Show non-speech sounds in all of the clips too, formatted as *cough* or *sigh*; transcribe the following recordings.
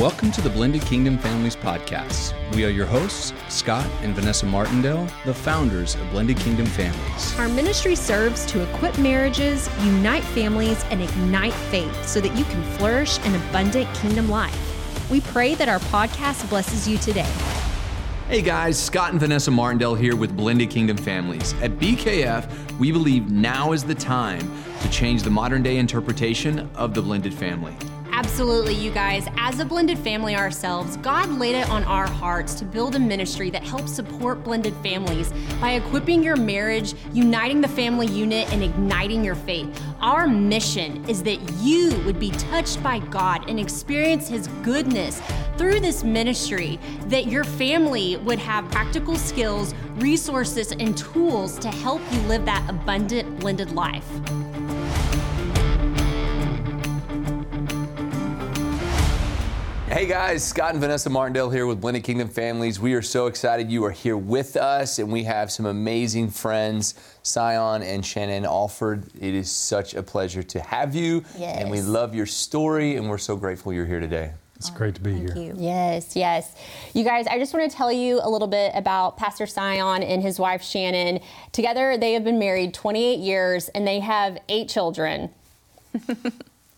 Welcome to the Blended Kingdom Families Podcast. We are your hosts, Scott and Vanessa Martindale, the founders of Blended Kingdom Families. Our ministry serves to equip marriages, unite families, and ignite faith so that you can flourish an abundant kingdom life. We pray that our podcast blesses you today. Hey guys, Scott and Vanessa Martindale here with Blended Kingdom Families. At BKF, we believe now is the time to change the modern day interpretation of the blended family. Absolutely, you guys. As a blended family ourselves, God laid it on our hearts to build a ministry that helps support blended families by equipping your marriage, uniting the family unit, and igniting your faith. Our mission is that you would be touched by God and experience His goodness through this ministry, that your family would have practical skills, resources, and tools to help you live that abundant blended life. Hey guys, Scott and Vanessa Martindale here with Blended Kingdom Families. We are so excited you are here with us, and we have some amazing friends, Sion and Shannon Alford. It is such a pleasure to have you, Yes. and we love your story, and we're so grateful you're here today. It's great to be here. you. Yes, yes. You guys, I just want to tell you a little bit about Pastor Sion and his wife Shannon. Together, they have been married 28 years and they have eight children. *laughs*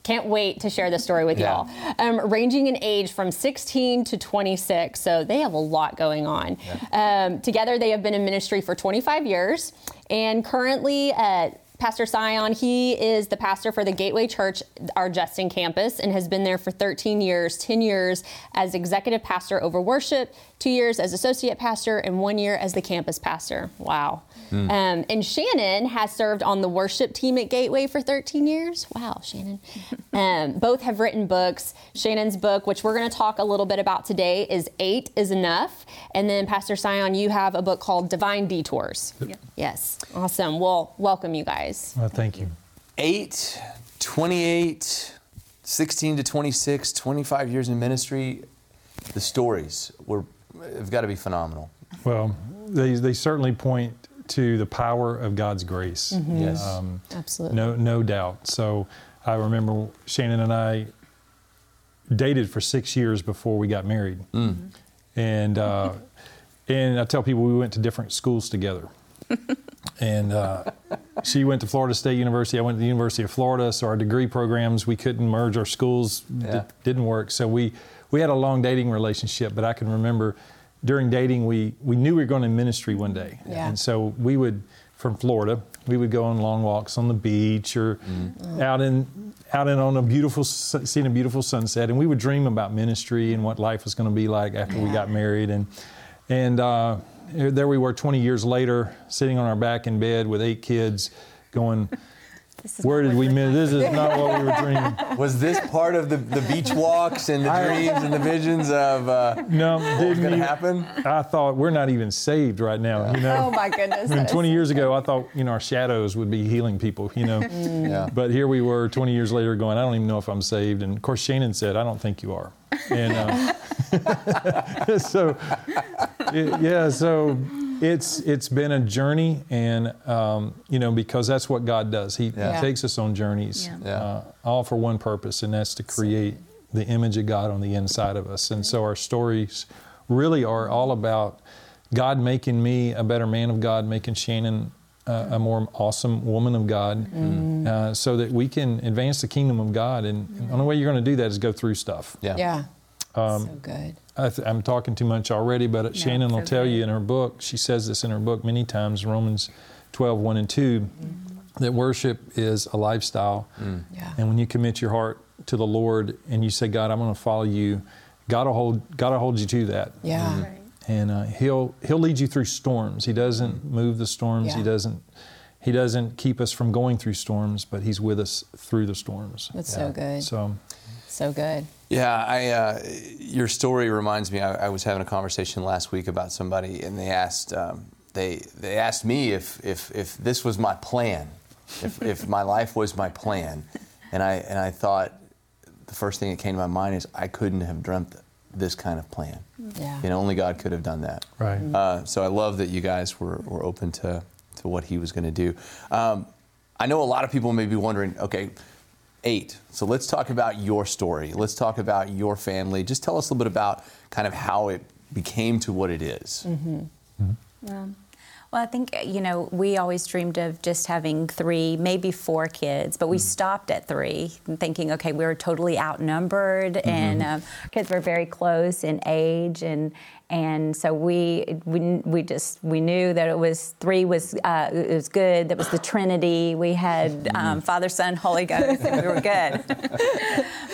Can't wait to share this story with Yeah. y'all. Um, ranging in age from 16 to 26, so they have a lot going on. Um, together, they have been in ministry for 25 years, and currently, uh, Pastor Sion, he is the pastor for the Gateway Church, our Justin campus, and has been there for 13 years 10 years as executive pastor over worship, two years as associate pastor, and one year as the campus pastor. Wow. Um, and Shannon has served on the worship team at Gateway for 13 years. Wow, Shannon. *laughs* Um, both have written books. Shannon's book, which we're going to talk a little bit about today, is Eight is Enough. And then, Pastor Sion, you have a book called Divine Detours. Yes. Awesome. Well, welcome, you guys. Well, thank you. 8, 28, 16 to 26, 25 years in ministry. The stories were, have got to be phenomenal. Well, they, they certainly point to the power of God's grace. Yes. Um, Absolutely. no, no doubt. So I remember Shannon and I dated for six years before we got married, and uh, and I tell people we went to different schools together. *laughs* and uh, she went to Florida State University. I went to the University of Florida. So our degree programs we couldn't merge our schools. d- didn't work. So we we had a long dating relationship. But I can remember during dating we we knew we were going to ministry one day, Yeah. and so we would from Florida we would go on long walks on the beach or out in out in on a beautiful seeing a beautiful sunset, and we would dream about ministry and what life was going to be like after we got married and and uh, there we were 20 years later, sitting on our back in bed with eight kids, going, "Where did we miss? This is not what we were *laughs* dreaming." Was this part of the, the beach walks and the dreams and the visions of uh, No, what was didn't going to happen? I thought we're not even saved right now. You know. Oh, my goodness. I mean, 20 years ago, I thought you know our shadows would be healing people. You know. Yeah. But here we were 20 years later going, I don't even know if I'm saved. And of course, Shannon said, I don't think you are. And uh, *laughs* so, it- yeah, so it's it's been a journey, and um, you know because that's what God does. He Yeah. takes us on journeys, Yeah. Yeah. Uh, all for one purpose, and that's to create the image of God on the inside of us. And so our stories really are all about God making me a better man of God, making Shannon uh, a more awesome woman of God, uh, so that we can advance the kingdom of God. And, and the only way you're going to do that is go through stuff. Yeah. Yeah. Um, so good. I th- I'm talking too much already, but Shannon will it's tell you in her book, she says this in her book many times, Romans 12, 1 and 2, that worship is a lifestyle. Yeah. And when you commit your heart to the Lord and you say, God, I'm going to follow you, God will hold, God will hold you to that. Yeah. And uh, he'll, he'll lead you through storms. He doesn't move the storms. He doesn't, he doesn't keep us from going through storms, but he's with us through the storms. That's so good. So, So good. Yeah, I, uh, your story reminds me. I, I was having a conversation last week about somebody, and they asked um, they they asked me if if if this was my plan, if if my life was my plan, and I and I thought the first thing that came to my mind is I couldn't have dreamt this kind of plan. Yeah. You know, only God could have done that. right. Uh, so I love that you guys were, were open to, to what he was going to do. Um, I know a lot of people may be wondering, okay, eight. So let's talk about your story. Let's talk about your family. Just tell us a little bit about kind of how it became to what it is. Mm-hmm. Yeah. Well, I think, you know, we always dreamed of just having three, maybe four kids, but we mm-hmm. stopped at three, thinking, okay, we were totally outnumbered, mm-hmm. and um, kids were very close in age, and and so we we, we just we knew that it was three was uh, it was good. That was the Trinity. We had um, Father, Son, Holy Ghost, and we were *laughs* good.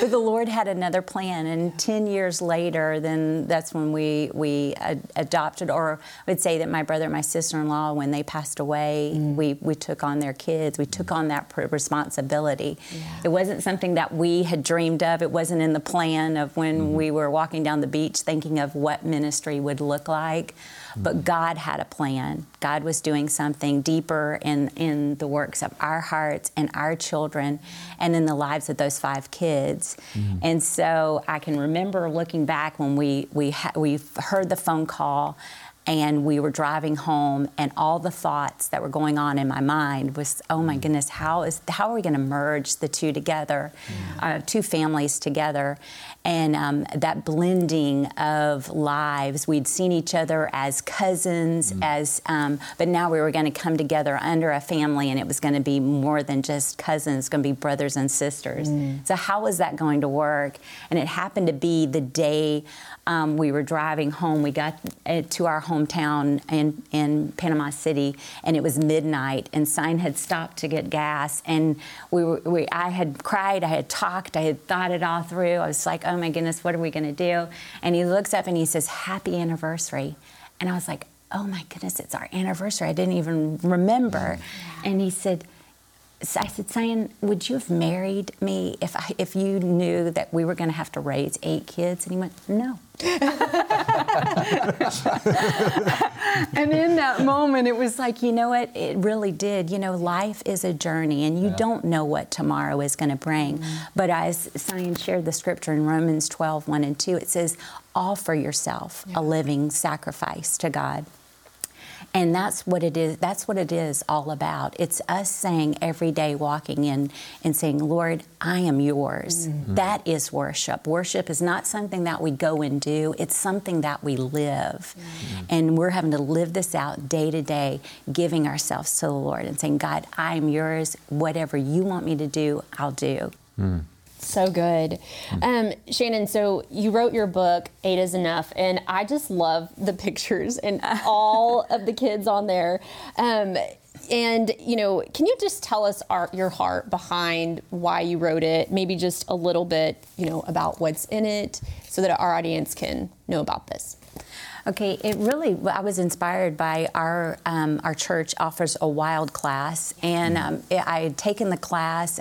but the Lord had another plan, and ten years later, then that's when we we ad- adopted, or I would say that my brother and my sister-in-law, when they passed away, we we took on their kids. We took on that pr- responsibility. It wasn't something that we had dreamed of. It wasn't in the plan of when we were walking down the beach thinking of what ministry would look like. But God had a plan. God was doing something deeper in, in the works of our hearts and our children and in the lives of those five kids. Mm-hmm. And so I can remember looking back when we, we, ha- we heard the phone call and we were driving home and all the thoughts that were going on in my mind was oh my mm. goodness how is how are we going to merge the two together mm. uh, two families together and um, that blending of lives we'd seen each other as cousins as um, but now we were going to come together under a family and it was going to be more than just cousins it's going to be brothers and sisters so how was that going to work and it happened to be the day um, we were driving home. We got uh, to our hometown in, in Panama City, and it was midnight. And Sion had stopped to get gas, and we were. We, I had cried. I had talked. I had thought it all through. I was like, "Oh Oh my goodness, what are we going to do?" And he looks up and he says, "Happy anniversary," and I was like, "Oh my goodness, it's our anniversary. I didn't even remember." And he said. I said, Sion, would you have married me if I, if you knew that we were going to have to raise eight kids? And he went, No. *laughs* and in that moment, it was like, you know what? It really did. You know, life is a journey, and you don't know what tomorrow is going to bring. Mm-hmm. But as Sion shared the scripture in Romans 12, 1 and 2, it says, Offer yourself a living sacrifice to God. And that's what it is. That's what it is all about. It's us saying every day, walking in and saying, Lord, I am yours. Mm-hmm. That is worship. Worship is not something that we go and do, it's something that we live. Mm-hmm. And we're having to live this out day to day, giving ourselves to the Lord and saying, God, I am yours. Whatever you want me to do, I'll do. Hmm. So good. Um, Shannon, so you wrote your book, Eight is Enough, and I just love the pictures and *laughs* all of the kids on there. Um, and, you know, can you just tell us our, your heart behind why you wrote it? Maybe just a little bit, you know, about what's in it so that our audience can know about this. Okay, it really, I was inspired by our, um, our church offers a wild class, and um, it- I had taken the class.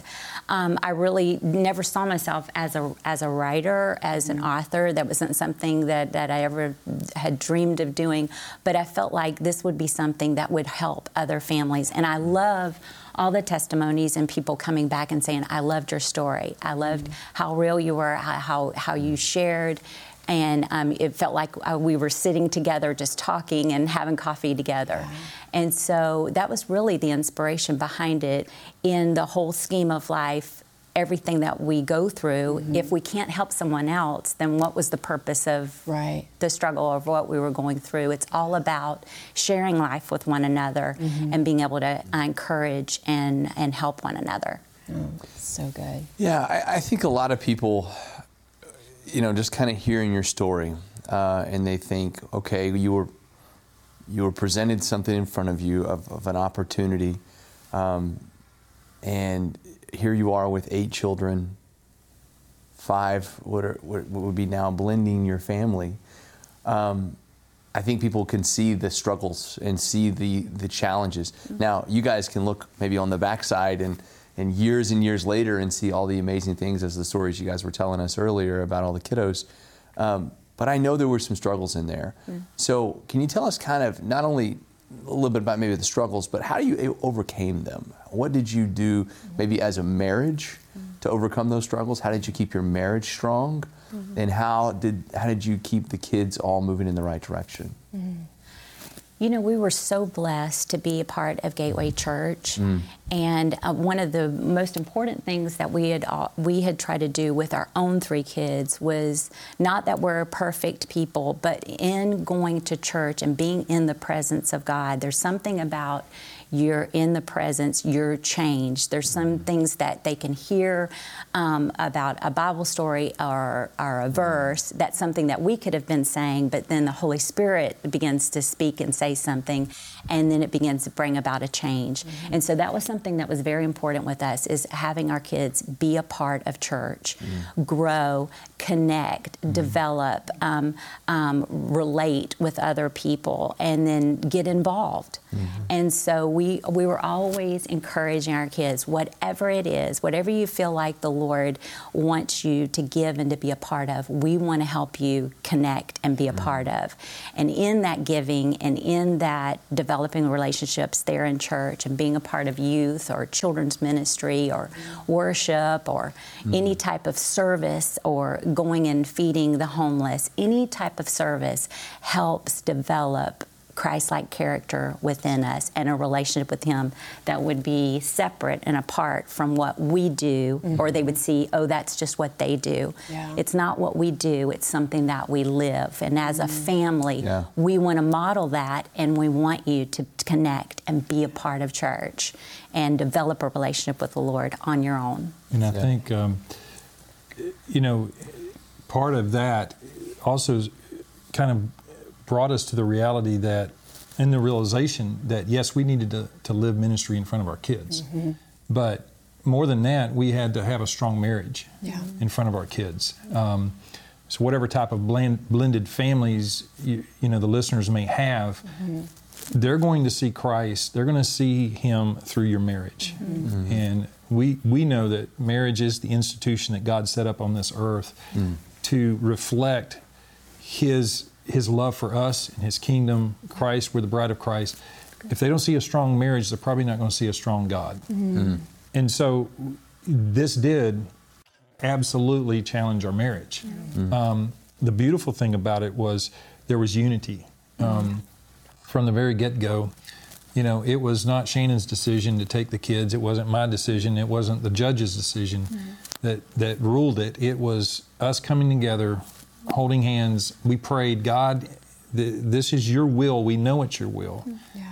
Um, I really never saw myself as a, as a writer, as an author. That wasn't something that, that I ever had dreamed of doing, but I felt like this would be something that would help other families. And I love all the testimonies and people coming back and saying, I loved your story. I loved how real you were, how, how, how you shared and um, it felt like uh, we were sitting together just talking and having coffee together. And so that was really the inspiration behind it in the whole scheme of life everything that we go through. If we can't help someone else then what was the purpose of Right. the struggle of what we were going through? It's all about sharing life with one another and being able to uh, encourage and, and help one another. So good. Yeah, I, I think a lot of people, you know, just kind of hearing your story, uh, and they think, okay, you were you were presented something in front of you of, of an opportunity, um, and here you are with eight children, five what, are, what would be now blending your family. Um, I think people can see the struggles and see the the challenges. Now, you guys can look maybe on the backside and and years and years later and see all the amazing things as the stories you guys were telling us earlier about all the kiddos. Um, but I know there were some struggles in there. Hmm. So, can you tell us kind of not only a little bit about maybe the struggles, but how you overcame them? What did you do hmm. maybe as a marriage hmm. to overcome those struggles? How did you keep your marriage strong? And how did how did you keep the kids all moving in the right direction? You know, we were so blessed to be a part of Gateway Church, Mm. and uh, one of the most important things that we had all, we had tried to do with our own three kids was not that we're perfect people, but in going to church and being in the presence of God. There's something about you're in the presence, you're changed. There's some things that they can hear um, about a Bible story or, or a verse. That's something that we could have been saying, but then the Holy Spirit begins to speak and say something, and then it begins to bring about a change. And so that was something that was very important with us is having our kids be a part of church, grow, connect, develop, um, um, relate with other people, and then get involved. And so we we we were always encouraging our kids, whatever it is, whatever you feel like the Lord wants you to give and to be a part of, we want to help you connect and be a mm-hmm. part of. And in that giving and in that developing relationships there in church and being a part of youth or children's ministry or mm-hmm. worship or mm-hmm. any type of service or going and feeding the homeless, any type of service helps develop Christ like character within us and a relationship with Him that would be separate and apart from what we do, or they would see, oh, that's just what they do. Yeah. It's not what we do, it's something that we live. And as a family, Yeah. we want to model that and we want you to connect and be a part of church and develop a relationship with the Lord on your own. And I Yeah. think, um, you know, part of that also is kind of brought us to the reality that, and the realization that, yes, we needed to, to live ministry in front of our kids. Mm-hmm. But more than that, we had to have a strong marriage Yeah. in front of our kids. Um, so, whatever type of blend, blended families you, you know the listeners may have, mm-hmm. they're going to see Christ. They're going to see Him through your marriage, mm-hmm. and we we know that marriage is the institution that God set up on this earth mm. to reflect His His love for us and His kingdom. Christ, we're the bride of Christ. If they don't see a strong marriage, they're probably not going to see a strong God. And so, this did absolutely challenge our marriage. Um, the beautiful thing about it was there was unity um, from the very get go. You know, it was not Shannon's decision to take the kids. It wasn't my decision. It wasn't the judge's decision that that ruled it. It was us coming together, holding hands. We prayed, God, th- this is your will. We know it's your will. Yeah.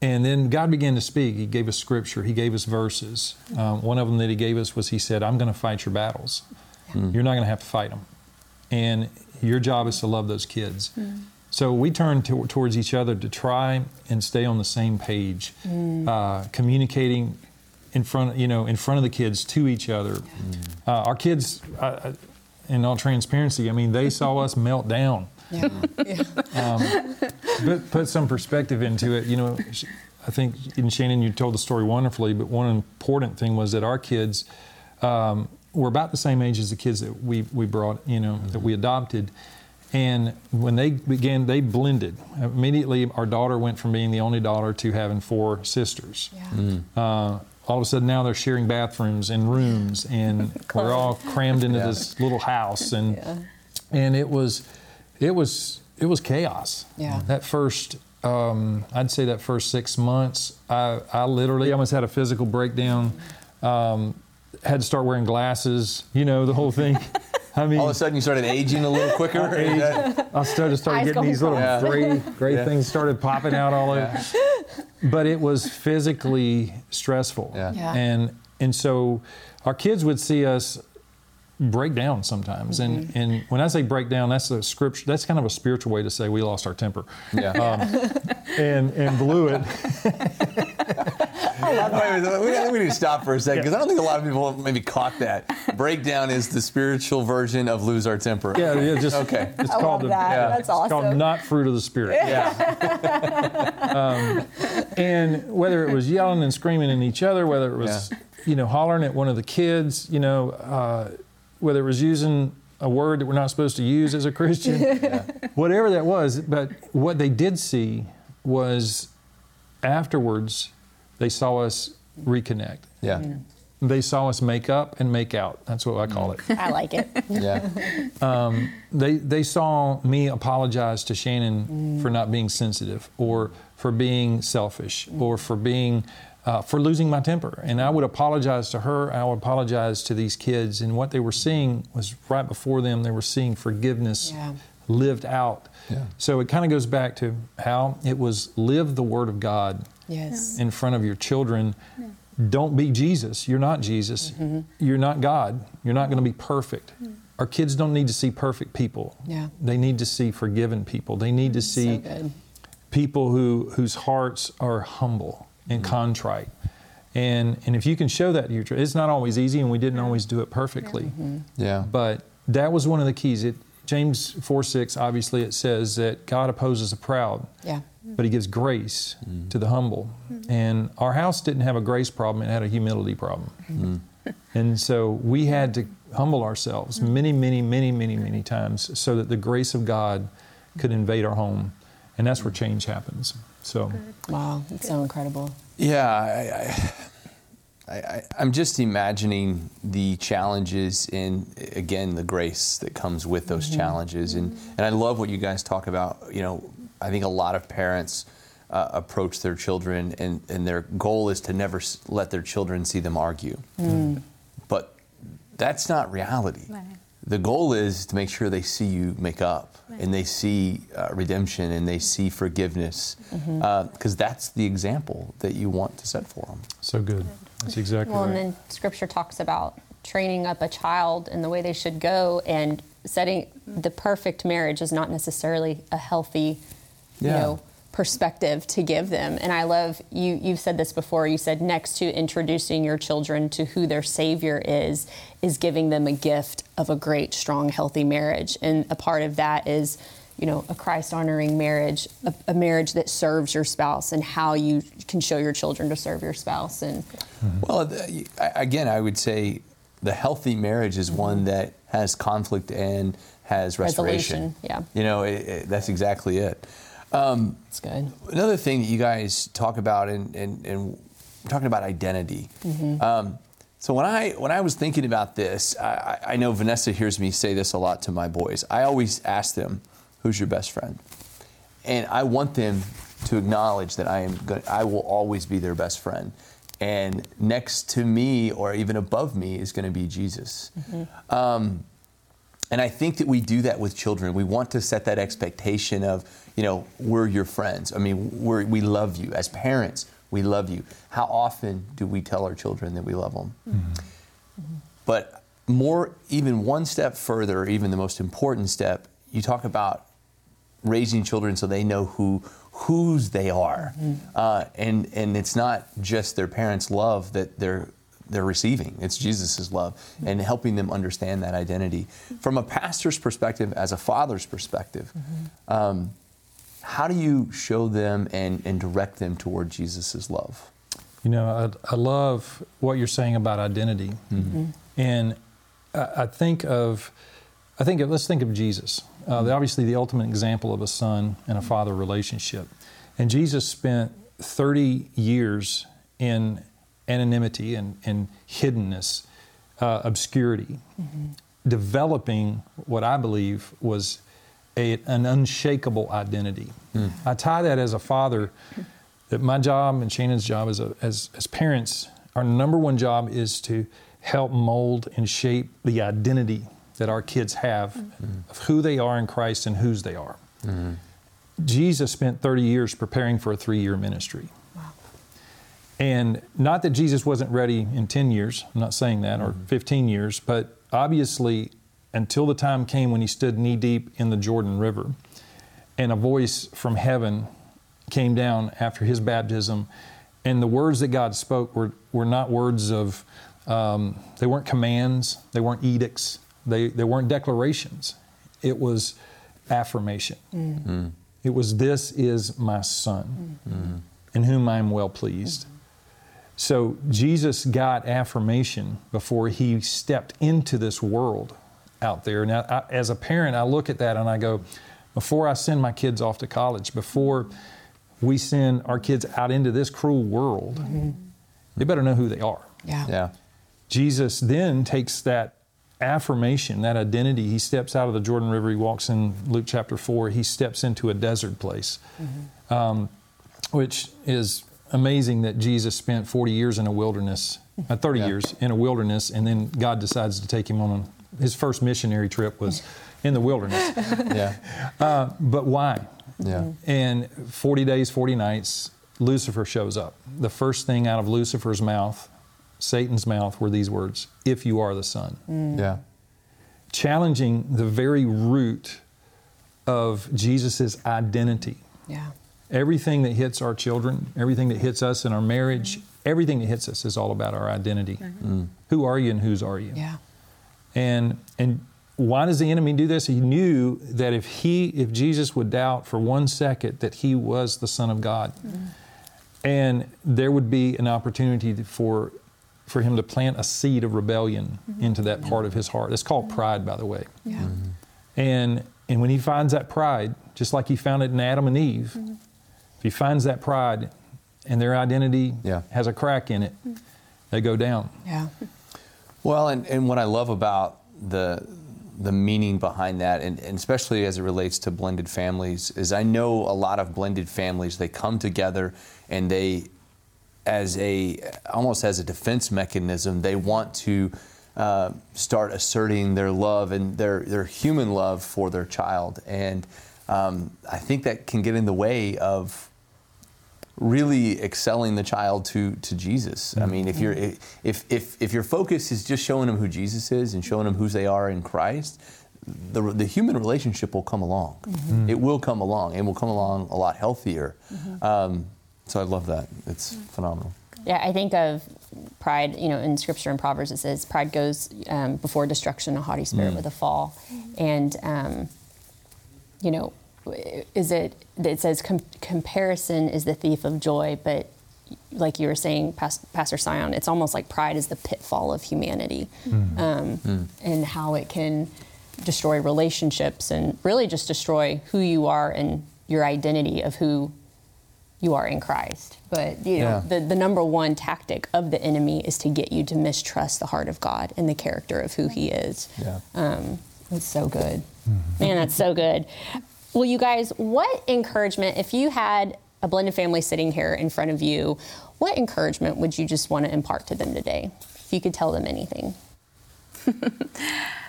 And then God began to speak. He gave us scripture. He gave us verses. Um, one of them that He gave us was He said, "I'm going to fight your battles. You're not going to have to fight them, and your job is to love those kids." So we turned to, towards each other to try and stay on the same page, uh, communicating in front, you know, in front of the kids to each other. Uh, our kids, uh, uh, in all transparency, I mean, they saw us *laughs* melt down Yeah. but put some perspective into it. You know, I think in Shannon, you told the story wonderfully. But one important thing was that our kids um, were about the same age as the kids that we we brought, you know, that we adopted. And when they began, they blended. Immediately, our daughter went from being the only daughter to having four sisters. Yeah. Uh, all of a sudden, now they're sharing bathrooms and rooms, and *laughs* we're all crammed into Yeah. this little house, and Yeah. and it was, it was, it was chaos. Yeah. That first, um, I'd say that first six months, I, I literally almost had a physical breakdown. Um, had to start wearing glasses. You know the whole thing. *laughs* I mean, All of a sudden, you started aging a little quicker. Is that- I started started Eyes getting these little crossed. gray gray Yeah. things started popping out all over. But it was physically stressful. Yeah. Yeah. And and so our kids would see us break down sometimes. Mm-hmm. And and when I say break down, that's a scripture that's kind of a spiritual way to say we lost our temper. yeah. And and blew it. *laughs* Wait, wait, wait, we, I think we need to stop for a second because I don't think a lot of people maybe caught that. Breakdown is the spiritual version of lose our temper. Yeah, yeah, just Okay. It's I called love the, that. yeah. That's It's awesome. called not fruit of the spirit. Yeah. and whether it was yelling and screaming at each other, whether it was, Yeah. you know, hollering at one of the kids, you know, uh, whether it was using a word that we're not supposed to use as a Christian, *laughs* whatever that was. But what they did see was afterwards, they saw us reconnect. Yeah. they saw us make up and make out. That's what I call mm. it. I like it. *laughs* Yeah. Um, they they saw me apologize to Shannon mm. for not being sensitive or for being selfish mm. or for being uh, for losing my temper, and I would apologize to her. I would apologize to these kids, and what they were seeing was right before them. They were seeing forgiveness Yeah. Lived out. Yeah. So it kind of goes back to how it was live the Word of God Yes. in front of your children. Don't be Jesus. You're not Jesus. Mm-hmm. You're not God. You're not going to be perfect. Our kids don't need to see perfect people. Yeah. They need to see forgiven people. They need to see So people who whose hearts are humble and Mm-hmm. contrite. And and if you can show that to your children, it's not always easy, and we didn't always do it perfectly. Mm-hmm. Yeah. But that was one of the keys. It James four six obviously it says that God opposes the proud Yeah. but he gives grace to the humble. Mm-hmm. And our house didn't have a grace problem, it had a humility problem. Mm-hmm. And so we had to humble ourselves mm-hmm. many, many, many, many, many times so that the grace of God could invade our home. And that's where change happens. So, Wow. It's so incredible. Yeah, I, I, I, I'm just imagining the challenges and again the grace that comes with those challenges, and and I love what you guys talk about. You know, I think a lot of parents uh, approach their children, and and their goal is to never s- let their children see them argue, but that's not reality. Right. The goal is to make sure they see you make up and they see uh, redemption and they see forgiveness because that's the example that you want to set for them. so good. That's exactly Well, and then scripture talks about training up a child in the way they should go and setting the perfect marriage is not necessarily a healthy, you know, perspective to give them. And I love you you've said this before. You said next to introducing your children to who their savior is is giving them a gift of a great, strong, healthy marriage. And a part of that is you know, a Christ honoring marriage, a, a marriage that serves your spouse, and how you can show your children to serve your spouse. And Well, the- I- again, I would say the healthy marriage is one that has conflict and has restoration. Resolution, yeah. You know, it, it, that's exactly it. Um, it's good. another thing that you guys talk about, and, and, and we're talking about identity. Um, so when I when I was thinking about this, I, I I know Vanessa hears me say this a lot to my boys. I always ask them, "Who's your best friend?" And I want them to acknowledge that I am going I will always be their best friend. And next to me, or even above me, is going to be Jesus. Mm-hmm. Um, and I think that we do that with children. We want to set that expectation of, you know, we're your friends. I mean, we're, we love you. As parents, we love you. How often do we tell our children that we love them? Mm-hmm. Mm-hmm. But more, even one step further, even the most important step, you talk about raising children so they know who whose they are, mm-hmm. uh, and and it's not just their parents' love that they're they're receiving. It's Jesus' love mm-hmm. and helping them understand that identity. From a pastor's perspective, as a father's perspective, mm-hmm. um, how do you show them and, and direct them toward Jesus' love? You know, I, I love what you're saying about identity, and I, I think of, I think of, let's think of Jesus. Uh, obviously, the ultimate example of a son and a father relationship, and Jesus spent 30 years in anonymity and, and hiddenness, uh, obscurity, developing what I believe was a, an unshakable identity. I tie that as a father that my job and Shannon's job as, a, as, as parents, our number one job is to help mold and shape the identity that our kids have mm-hmm. of who they are in Christ and whose they are. Mm-hmm. Jesus spent 30 years preparing for a three year ministry. And not that Jesus wasn't ready in 10 years, I'm not saying that, or mm-hmm. 15 years, but obviously until the time came when he stood knee deep in the Jordan River and a voice from heaven came down after his baptism. And the words that God spoke were, were not words of, um, they weren't commands, they weren't edicts, they, they weren't declarations. It was affirmation. Mm-hmm. It was, This is my son, mm-hmm. in whom I am well pleased. Mm-hmm. So Jesus got affirmation before he stepped into this world out there. Now, I, as a parent, I look at that and I go, before I send my kids off to college, before we send our kids out into this cruel world, they better know who they are. Yeah. Yeah. Jesus then takes that affirmation, that identity. He steps out of the Jordan River. He walks in Luke chapter 4. He steps into a desert place, mm-hmm. um, which is amazing that Jesus spent 40 years in a wilderness, uh, 30 yeah. years in a wilderness, and then God decides to take him on a, his first missionary trip was *laughs* in the wilderness. *laughs* yeah. Uh, but why? Yeah. And 40 days, 40 nights, Lucifer shows up. The first thing out of Lucifer's mouth, Satan's mouth, were these words If you are the Son. Mm. Yeah. Challenging the very root of Jesus' identity. Yeah. Everything that hits our children, everything that hits us in our marriage, mm-hmm. everything that hits us is all about our identity. Mm-hmm. Mm. Who are you and whose are you? Yeah. And and why does the enemy do this? He knew that if he if Jesus would doubt for one second that he was the Son of God, mm-hmm. and there would be an opportunity for for him to plant a seed of rebellion mm-hmm. into that part of his heart. It's called pride, by the way. Yeah. Mm-hmm. And and when he finds that pride, just like he found it in Adam and Eve, mm-hmm. if he finds that pride and their identity yeah. has a crack in it, they go down. Yeah. *laughs* Well, and, and what I love about the the meaning behind that, and, and, especially as it relates to blended families, is I know a lot of blended families they come together and they as a almost as a defense mechanism. They want to uh, start asserting their love and their their human love for their child, and um, I think that can get in the way of really excelling the child to to Jesus. I mean, if you're if if if your focus is just showing them who Jesus is and showing them who they are in Christ, the the human relationship will come along. Mm-hmm. It will come along, and will come along a lot healthier. Mm-hmm. Um, so I love that. It's phenomenal. Yeah, I think of pride, you know, in scripture and Proverbs it says pride goes um, before destruction, a haughty spirit mm. with a fall. And, um, you know, is it, it says com- comparison is the thief of joy, but like you were saying, Pastor Sion, it's almost like pride is the pitfall of humanity mm. Um, mm. and how it can destroy relationships and really just destroy who you are and your identity of who you are in Christ. But you know, yeah. the, the number one tactic of the enemy is to get you to mistrust the heart of God and the character of who He is. Yeah. Um, it's so good. Mm-hmm. Man, that's so good. Well, you guys, what encouragement, if you had a blended family sitting here in front of you, what encouragement would you just want to impart to them today? If you could tell them anything. *laughs*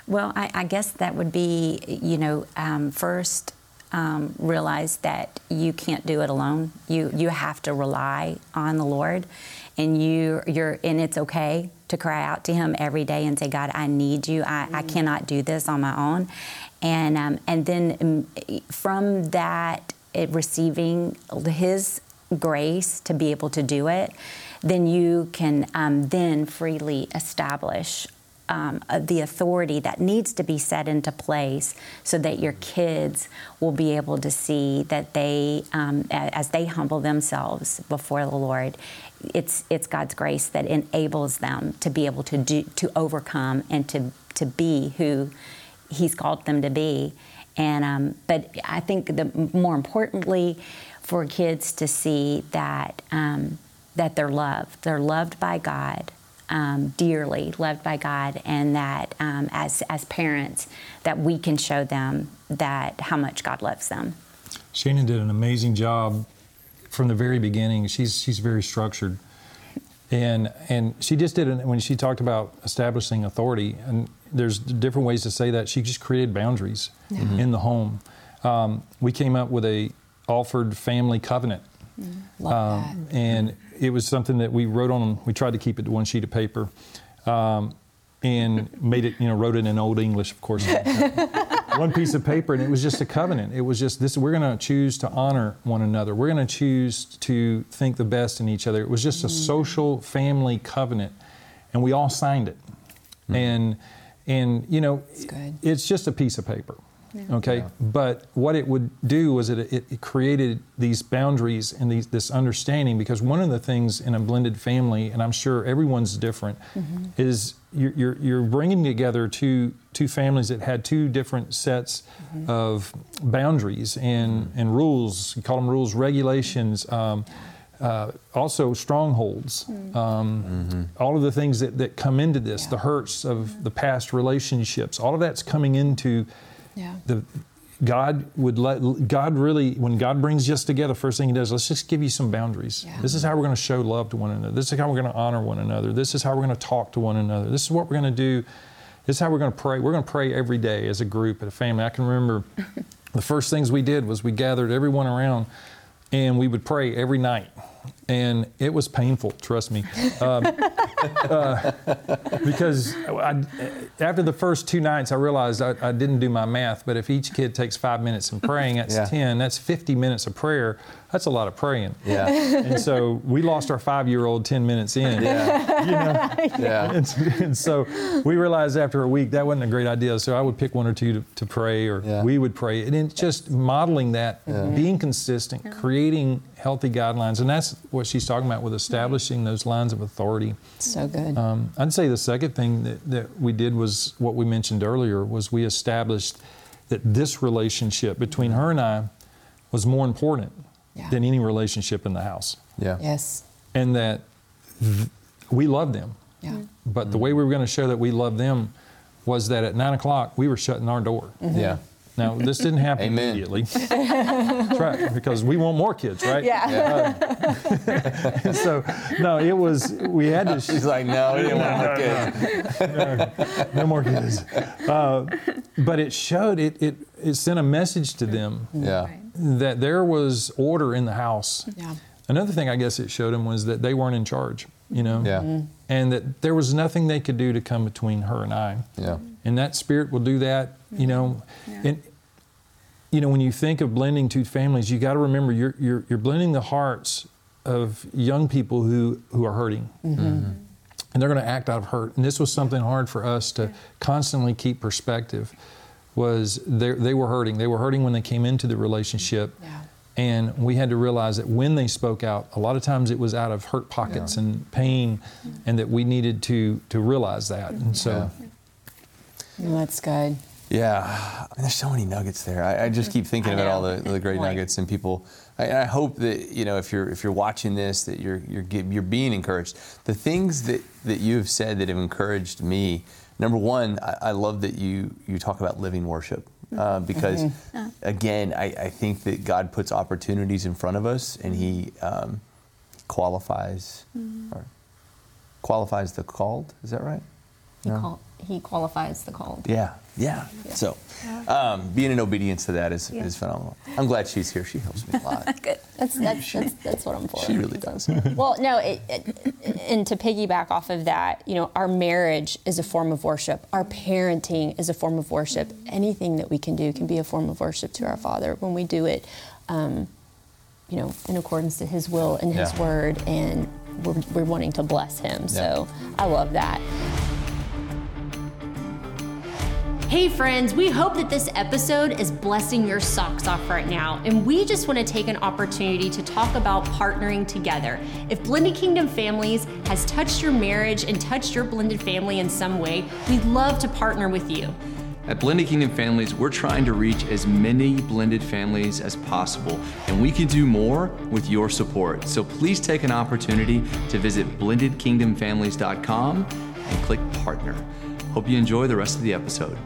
well, I, I, guess that would be, you know, um, first um, realize that you can't do it alone. You you have to rely on the Lord, and you you're and it's okay to cry out to Him every day and say, God, I need you. I, mm-hmm. I cannot do this on my own, and um, and then um, from that, it, receiving His grace to be able to do it, then you can um, then freely establish um, uh, the authority that needs to be set into place so that your kids will be able to see that they, um, as they humble themselves before the Lord, it's it's God's grace that enables them to be able to do to overcome and to to be who He's called them to be. And um, but I think the more importantly for kids to see that um, that they're loved, they're loved by God um, dearly, loved by God, and that um, as as parents, that we can show them that how much God loves them. Shannon did an amazing job from the very beginning. She's she's very structured, and and she just did it when she talked about establishing authority. And there's different ways to say that. She just created boundaries mm-hmm. in the home. Um, we came up with a Alford family covenant. Mm, um, and it was something that we wrote on. We tried to keep it to one sheet of paper, um, and made it. You know, wrote it in Old English, of course. *laughs* one piece of paper, and it was just a covenant. It was just this. We're going to choose to honor one another. We're going to choose to think the best in each other. It was just a mm. social family covenant, and we all signed it. Mm. And and you know, it's just a piece of paper. Yeah. Okay, yeah. but what it would do was it, it, it created these boundaries and these, this understanding because one of the things in a blended family, and I'm sure everyone's different, mm-hmm. is you're, you're, you're, bringing together two two families that had two different sets mm-hmm. of boundaries and mm-hmm. and rules. You call them rules, regulations. Um, uh, also strongholds, um, all of the things that, that come into this, the hurts of the past relationships, all of that's coming into Yeah. the God would let God really when God brings us together. First thing He does, let's just give you some boundaries. Yeah. This is how we're going to show love to one another. This is how we're going to honor one another. This is how we're going to talk to one another. This is what we're going to do. This is how we're going to pray. We're going to pray every day as a group, as a family. I can remember *laughs* the first things we did was we gathered everyone around and we would pray every night. And it was painful, trust me. Um, *laughs* uh, because I, after the first two nights, I realized I, I didn't do my math. But if each kid takes five minutes in praying, that's Yeah. 10, that's 50 minutes of prayer. That's a lot of praying. Yeah. *laughs* And so we lost our five year old 10 minutes in. Yeah. *laughs* You know? Yeah. And, and so we realized after a week that wasn't a great idea. So I would pick one or two to, to pray, or Yeah. we would pray. And it's just modeling that, being consistent, creating healthy guidelines. And that's what she's talking about with establishing those lines of authority. So good. Um, I'd say the second thing that, that we did was what we mentioned earlier was we established that this relationship between her and I was more important Yeah. than any relationship in the house. Yeah. yes. And that th- we love them. Yeah. Mm-hmm. But the mm-hmm. way we were going to show that we love them was that at nine o'clock we were shutting our door. Mm-hmm. Yeah. Now this didn't happen Amen. immediately. That's right, because we want more kids, right? Yeah. And *laughs* so no, it was we had to. *laughs* She's like, no, we didn't want more kids. no more kids. Uh, but it showed it, it it sent a message to them Yeah. That there was order in the house. Yeah. Another thing I guess it showed him was that they weren't in charge, you know, Yeah. Mm-hmm. and that there was nothing they could do to come between her and I. Yeah. And that spirit will do that, you know. Mm-hmm. And you know, when you think of blending two families, you got to remember you're, you're you're blending the hearts of young people who who are hurting. Mm-hmm. And they're going to act out of hurt. And this was something hard for us to constantly keep perspective. Was they they were hurting. They were hurting when they came into the relationship. Yeah. And we had to realize that when they spoke out, a lot of times it was out of hurt pockets Yeah. and pain, mm-hmm. and that we needed to to realize that. And so, Well, that's good. Yeah, I mean, there's so many nuggets there. I, I just keep thinking I about all the, the great Like- nuggets and people. I, and I hope that you know if you're if you're watching this that you're you're you're being encouraged. The things that that you have said that have encouraged me. Number one, I, I love that you you talk about living worship uh, because again, I, I think that God puts opportunities in front of us and He um, qualifies or qualifies the called. Is that right? He, No. qual- he qualifies the called. Yeah, yeah. So, um, being in obedience to that is, is phenomenal. I'm glad she's here. She helps me a lot. *laughs* Good. That's, that's, that's, that's what I'm for. She really does. *laughs* Well, no, it, it, and to piggyback off of that, you know, our marriage is a form of worship. Our parenting is a form of worship. Anything that we can do can be a form of worship to our Father when we do it, um, you know, in accordance to His will and His Yeah. word, and we're, we're wanting to bless Him. So I love that. Hey, friends, we hope that this episode is blessing your socks off right now. And we just want to take an opportunity to talk about partnering together. If Blended Kingdom Families has touched your marriage and touched your blended family in some way, we'd love to partner with you. At Blended Kingdom Families, we're trying to reach as many blended families as possible, and we can do more with your support. So please take an opportunity to visit blendedkingdomfamilies.com and click partner. Hope you enjoy the rest of the episode.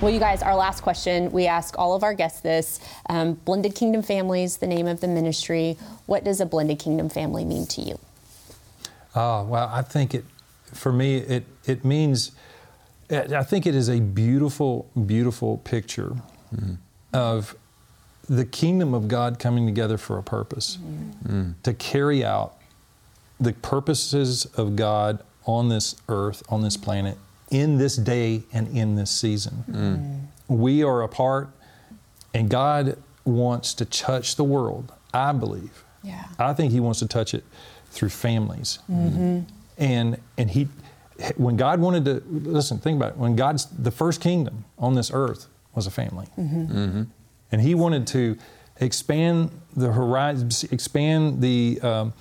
Well, you guys, our last question, we ask all of our guests this. Um, blended Kingdom Families, the name of the ministry. What does a blended kingdom family mean to you? oh, well, I think it, for me, it, it means, I think it is a beautiful, beautiful picture mm-hmm. of the kingdom of God coming together for a purpose, mm-hmm. to carry out the purposes of God on this earth, on this planet, in this day and in this season. We are a part, and God wants to touch the world, I believe. Yeah. I think He wants to touch it through families. Mm-hmm. And, and He, when God wanted to, listen, think about it, when God's, the first kingdom on this earth was a family. And He wanted to expand the horizons, expand the, um,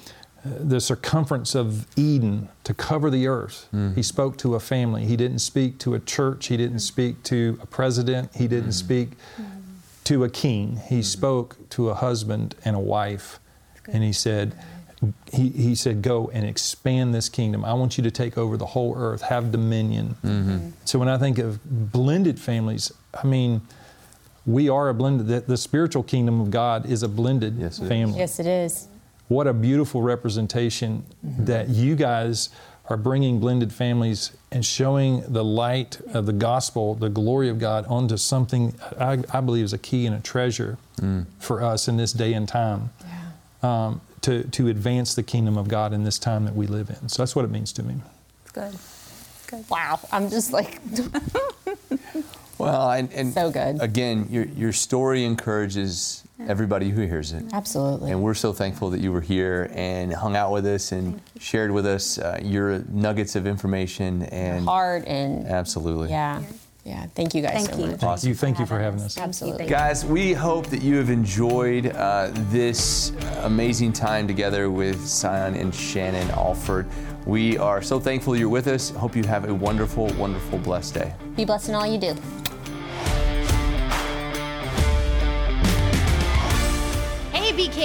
the circumference of Eden to cover the earth. Mm-hmm. He spoke to a family. He didn't speak to a church. He didn't speak to a president. He didn't mm-hmm. speak to a king. He mm-hmm. spoke to a husband and a wife, and he said, he, he said, go and expand this kingdom. I want you to take over the whole earth, have dominion. So when I think of blended families, I mean, we are a blended, the, the spiritual kingdom of God is a blended Yes, it is. family. Yes, it is. What a beautiful representation that you guys are bringing blended families and showing the light of the gospel, the glory of God, onto something I, I believe is a key and a treasure for us in this day and time um, to, to advance the kingdom of God in this time that we live in. So that's what it means to me. It's good. Good. Wow. I'm just like, *laughs* *laughs* Well, and, and So good. Again, your your story encourages everybody who hears it. absolutely. And we're so thankful that you were here and hung out with us and shared with us uh, your nuggets of information and Hard and absolutely. yeah. Yeah. Thank you guys Thank so you. much. Thank you. Thank you for having us. Thank. Absolutely. Guys, we hope that you have enjoyed uh, this amazing time together with Sion and Shannon Alford. We are so thankful you're with us. Hope you have a wonderful, wonderful, blessed day. Be blessed in all you do.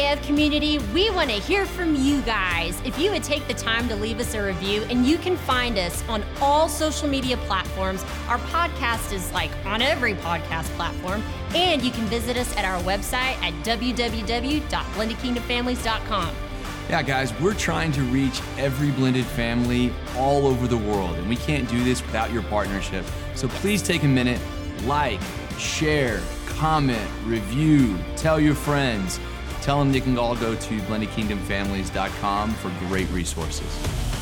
BKF community, we want to hear from you guys. If you would take the time to leave us a review, and you can find us on all social media platforms. Our podcast is like on every podcast platform, and you can visit us at our website at www.blendedkingdomfamilies.com. Yeah, guys, we're trying to reach every blended family all over the world, and we can't do this without your partnership. So please take a minute, like, share, comment, review, tell your friends. Tell them they can all go to blendedkingdomfamilies.com for great resources.